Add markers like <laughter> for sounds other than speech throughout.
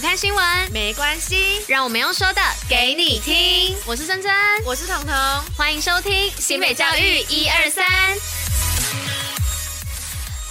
不看新闻没关系，让我们用说的给你听。我是珍珍，我是彤彤，欢迎收听新北教育一二三。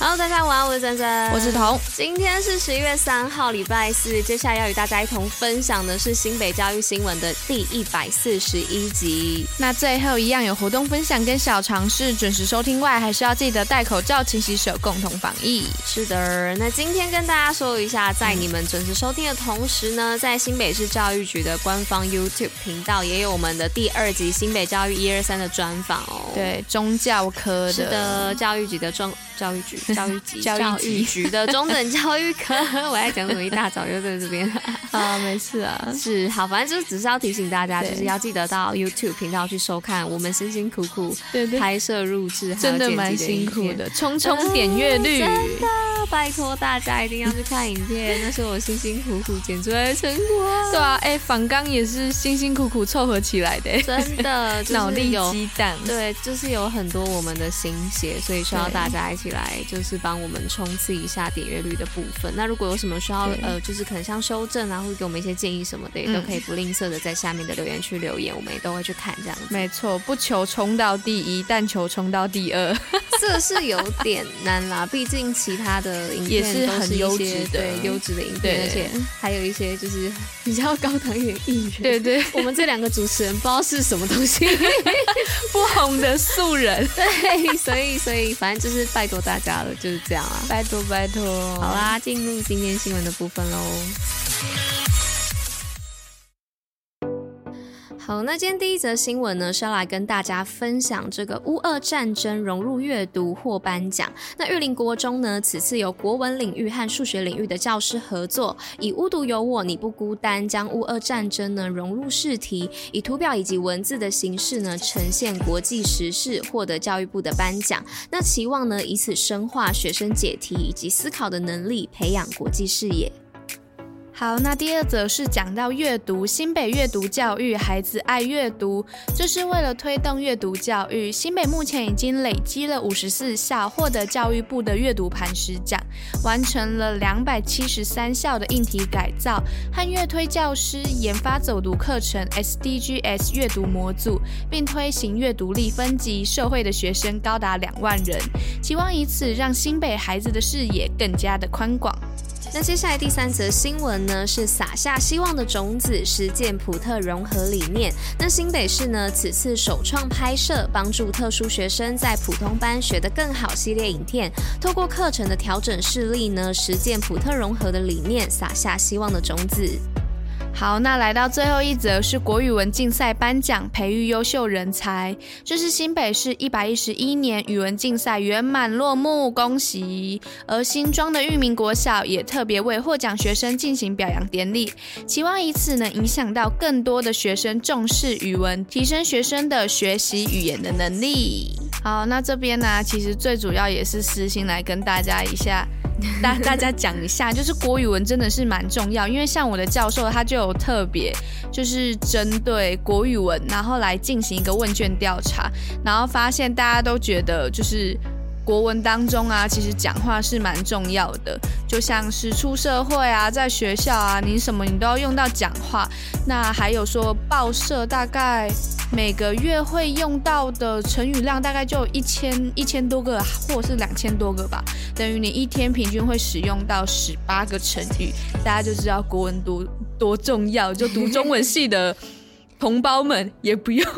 Hello，大家晚安，我是珍珍，我是彤。今天是十一月三号，礼拜四。接下来要与大家一同分享的是新北教育新闻的第一百四十一集。那最后一样有活动分享跟小尝试，准时收听外，还是要记得戴口罩、勤洗手，共同防疫。是的，那今天跟大家说一下，在你们准时收听的同时呢，在新北市教育局的官方 YouTube 频道也有我们的第二集新北教育一二三的专访哦。对，宗教科的，是的，教育局的中。教育局、教育局、教育局的 <laughs> 中等教育科，我还讲什么？一大早又在这边 <laughs> 啊，没事啊，是好，反正就是只是要提醒大家，就是要记得到 YouTube 频道去收看我们辛辛苦苦拍摄录制，真的蛮辛苦的，冲冲点阅率，真的拜托大家一定要去看影片，那是我辛辛苦苦剪出来的成果。<laughs> 对啊，哎，反纲也是辛辛苦苦凑合起来的，真的脑力激荡，对，就是有很多我们的心血，所以需要大家一起。来就是帮我们冲刺一下点阅率的部分。那如果有什么需要呃，就是可能像修正啊，或者给我们一些建议什么的，也都可以不吝啬的在下面的留言区留言，我们也都会去看这样子。没错，不求冲到第一，但求冲到第二，<laughs> 这是有点难啦。毕竟其他的影片也是很优质的，对优质的影片，而且还有一些就是 <laughs> 比较高档一点艺人。对对，我们这两个主持人不知道是什么东西，<laughs> 不红的素人。对，所以所以反正就是拜托大家了，就是这样啊，拜托拜托。好啦，进入今天新闻的部分喽。好，那今天第一则新闻呢，是要来跟大家分享这个乌俄战争融入阅读获颁奖。那玉林国中呢，此次由国文领域和数学领域的教师合作，以“无独有我，你不孤单”将乌俄战争呢融入试题，以图表以及文字的形式呢呈现国际时事，获得教育部的颁奖。那期望呢以此深化学生解题以及思考的能力，培养国际视野。好，那第二则是讲到阅读，新北阅读教育，孩子爱阅读，这是为了推动阅读教育。新北目前已经累积了五十四校获得教育部的阅读磐石奖，完成了两百七十三校的硬体改造和阅推教师研发走读课程 SDGs 阅读模组，并推行阅读力分级，社会的学生高达两万人，期望以此让新北孩子的视野更加的宽广。那接下来第三则新闻呢，是撒下希望的种子，实践普特融合理念。那新北市呢，此次首创拍摄帮助特殊学生在普通班学得更好系列影片，透过课程的调整视力呢，实践普特融合的理念，撒下希望的种子。好，那来到最后一则是国语文竞赛颁奖，培育优秀人才。这是新北市一百一十一年语文竞赛圆满落幕，恭喜！而新庄的裕民国小也特别为获奖学生进行表扬典礼，期望以此能影响到更多的学生重视语文，提升学生的学习语言的能力。好，那这边呢，其实最主要也是私心来跟大家一下。大大家讲一下，就是国语文真的是蛮重要，因为像我的教授他就有特别，就是针对国语文，然后来进行一个问卷调查，然后发现大家都觉得就是。国文当中啊，其实讲话是蛮重要的，就像是出社会啊，在学校啊，你什么你都要用到讲话。那还有说报社大概每个月会用到的成语量大概就一千一千多个，或者是两千多个吧，等于你一天平均会使用到十八个成语，大家就知道国文多多重要，就读中文系的。<laughs> 同胞们也不用，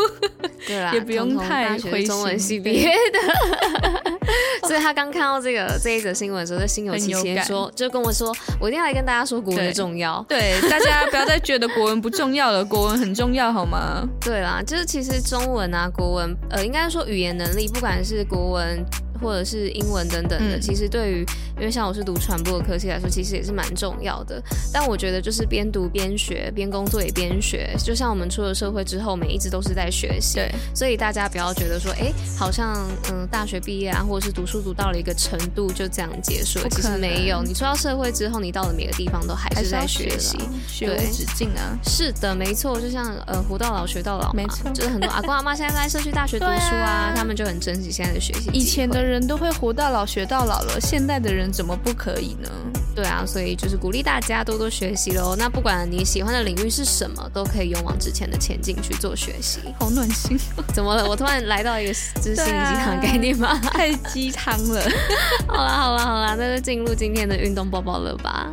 对啦，也不用 <laughs> 太灰心。中文系毕业的，<laughs> 所以他刚看到这个这一则新闻的时候，就心有戚戚说，就跟我说，我一定要来跟大家说国文的重要。对，对大家不要再觉得国文不重要了，国文很重要，好吗？<laughs> 对啦，就是其实中文啊，国文，呃，应该说语言能力，不管是国文。或者是英文等等的，嗯、其实对于，因为像我是读传播的科系来说，其实也是蛮重要的。但我觉得就是边读边学，边工作也边学。就像我们出了社会之后，我们一直都是在学习。对，所以大家不要觉得说，哎，好像嗯大学毕业啊，或者是读书读到了一个程度就这样结束了。其实没有，你出到社会之后，你到了每个地方都还是在学习，学无止境啊。是的，没错。就像呃活到老学到老嘛，没错。就是很多阿公阿妈现在在社区大学读书啊，啊他们就很珍惜现在的学习。以前的人。人都会活到老学到老了，现代的人怎么不可以呢？对啊，所以就是鼓励大家多多学习喽。那不管你喜欢的领域是什么，都可以勇往直前的前进去做学习。好暖心，怎么了？我突然来到一个知心灵鸡汤概念吗？啊、<laughs> 太鸡汤了。<laughs> 好啦好啦好啦，那就进入今天的运动报报乐吧。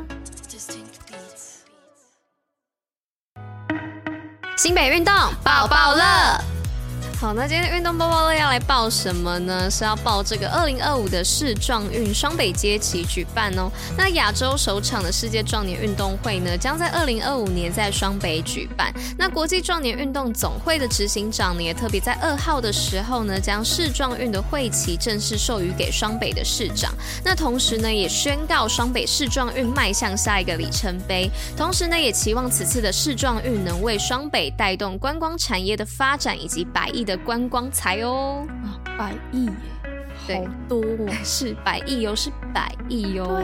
新北运动抱抱乐。好，那今天的运动报报乐要来报什么呢？是要报这个二零二五的世壮运双北街起举办哦。那亚洲首场的世界壮年运动会呢，将在二零二五年在双北举办。那国际壮年运动总会的执行长呢，也特别在二号的时候呢，将世壮运的会旗正式授予给双北的市长。那同时呢，也宣告双北世壮运迈向下一个里程碑。同时呢，也期望此次的世壮运能为双北带动观光产业的发展以及百亿。的观光财哦，啊，百亿耶，对好多 <laughs> 哦，是百亿哟，是百亿哟。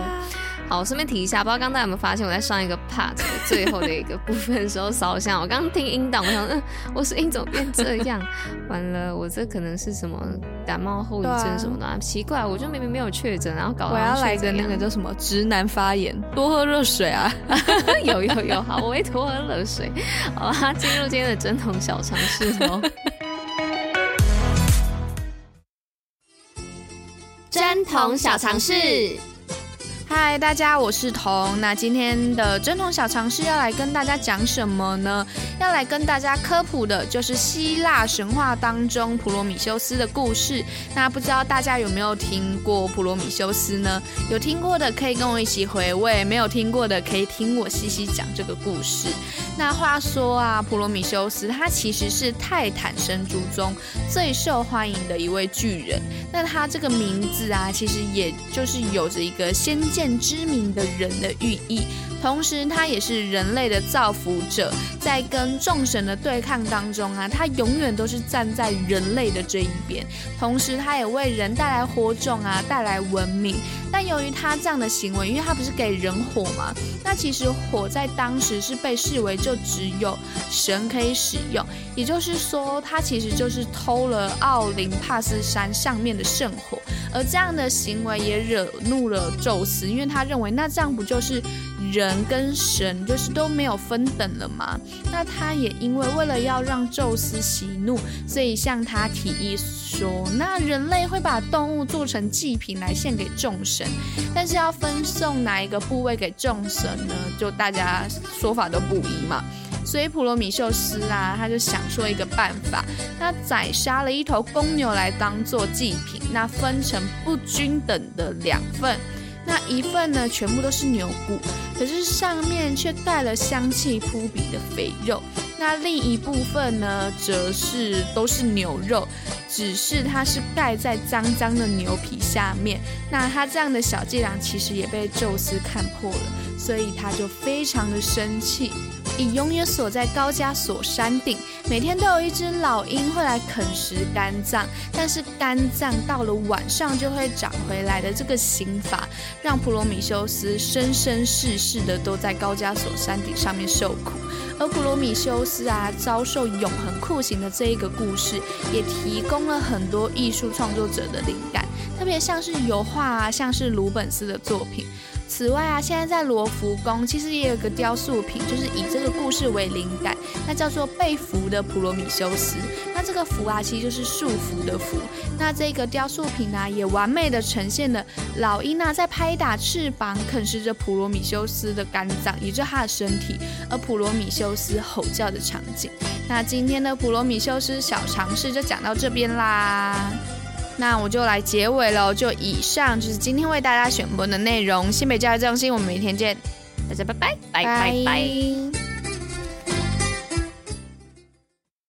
好，顺便提一下，不知道刚刚大家有没有发现，我在上一个 part 最后的一个部分的时候烧香。我刚刚听音档，我想，嗯，我声音怎么变这样？<laughs> 完了，我这可能是什么感冒后遗症什么的？啊、奇怪，我就明明没有确诊，然后搞。我要来个那个叫什么直男发言，多喝热水啊！<laughs> 有有有，好，我会多喝热水。好啦，进入今天的针筒小常识哦。真童小尝试。嗨，大家，我是童。那今天的针筒小尝试要来跟大家讲什么呢？要来跟大家科普的就是希腊神话当中普罗米修斯的故事。那不知道大家有没有听过普罗米修斯呢？有听过的可以跟我一起回味，没有听过的可以听我细细讲这个故事。那话说啊，普罗米修斯他其实是泰坦神族中最受欢迎的一位巨人。那他这个名字啊，其实也就是有着一个先见之明的人的寓意，同时他也是人类的造福者，在跟众神的对抗当中啊，他永远都是站在人类的这一边，同时他也为人带来火种啊，带来文明。但由于他这样的行为，因为他不是给人火嘛，那其实火在当时是被视为就只有神可以使用，也就是说，他其实就是偷了奥林帕斯山上面的圣火。而这样的行为也惹怒了宙斯，因为他认为那这样不就是人跟神就是都没有分等了吗？那他也因为为了要让宙斯息怒，所以向他提议说，那人类会把动物做成祭品来献给众神，但是要分送哪一个部位给众神呢？就大家说法都不一嘛。所以普罗米修斯啊，他就想出了一个办法，他宰杀了一头公牛来当做祭品，那分成不均等的两份，那一份呢全部都是牛骨，可是上面却带了香气扑鼻的肥肉，那另一部分呢则是都是牛肉，只是它是盖在脏脏的牛皮下面，那他这样的小伎俩其实也被宙斯看破了，所以他就非常的生气。以永远锁在高加索山顶，每天都有一只老鹰会来啃食肝脏，但是肝脏到了晚上就会长回来的这个刑罚，让普罗米修斯生生世世的都在高加索山顶上面受苦。而普罗米修斯啊遭受永恒酷刑的这一个故事，也提供了很多艺术创作者的灵感，特别像是油画啊，像是鲁本斯的作品。此外啊，现在在罗浮宫其实也有个雕塑品，就是以这个故事为灵感，那叫做被俘的普罗米修斯。那这个俘啊，其实就是束缚的缚。那这个雕塑品呢、也完美的呈现了老鹰啊在拍打翅膀啃食着普罗米修斯的肝脏，也就是他的身体，而普罗米修斯吼叫的场景。那今天的普罗米修斯小常识就讲到这边啦。那我就来结尾喽，就以上就是今天为大家选播的内容。新北教育中心，我们明天见，大家拜拜，拜拜拜。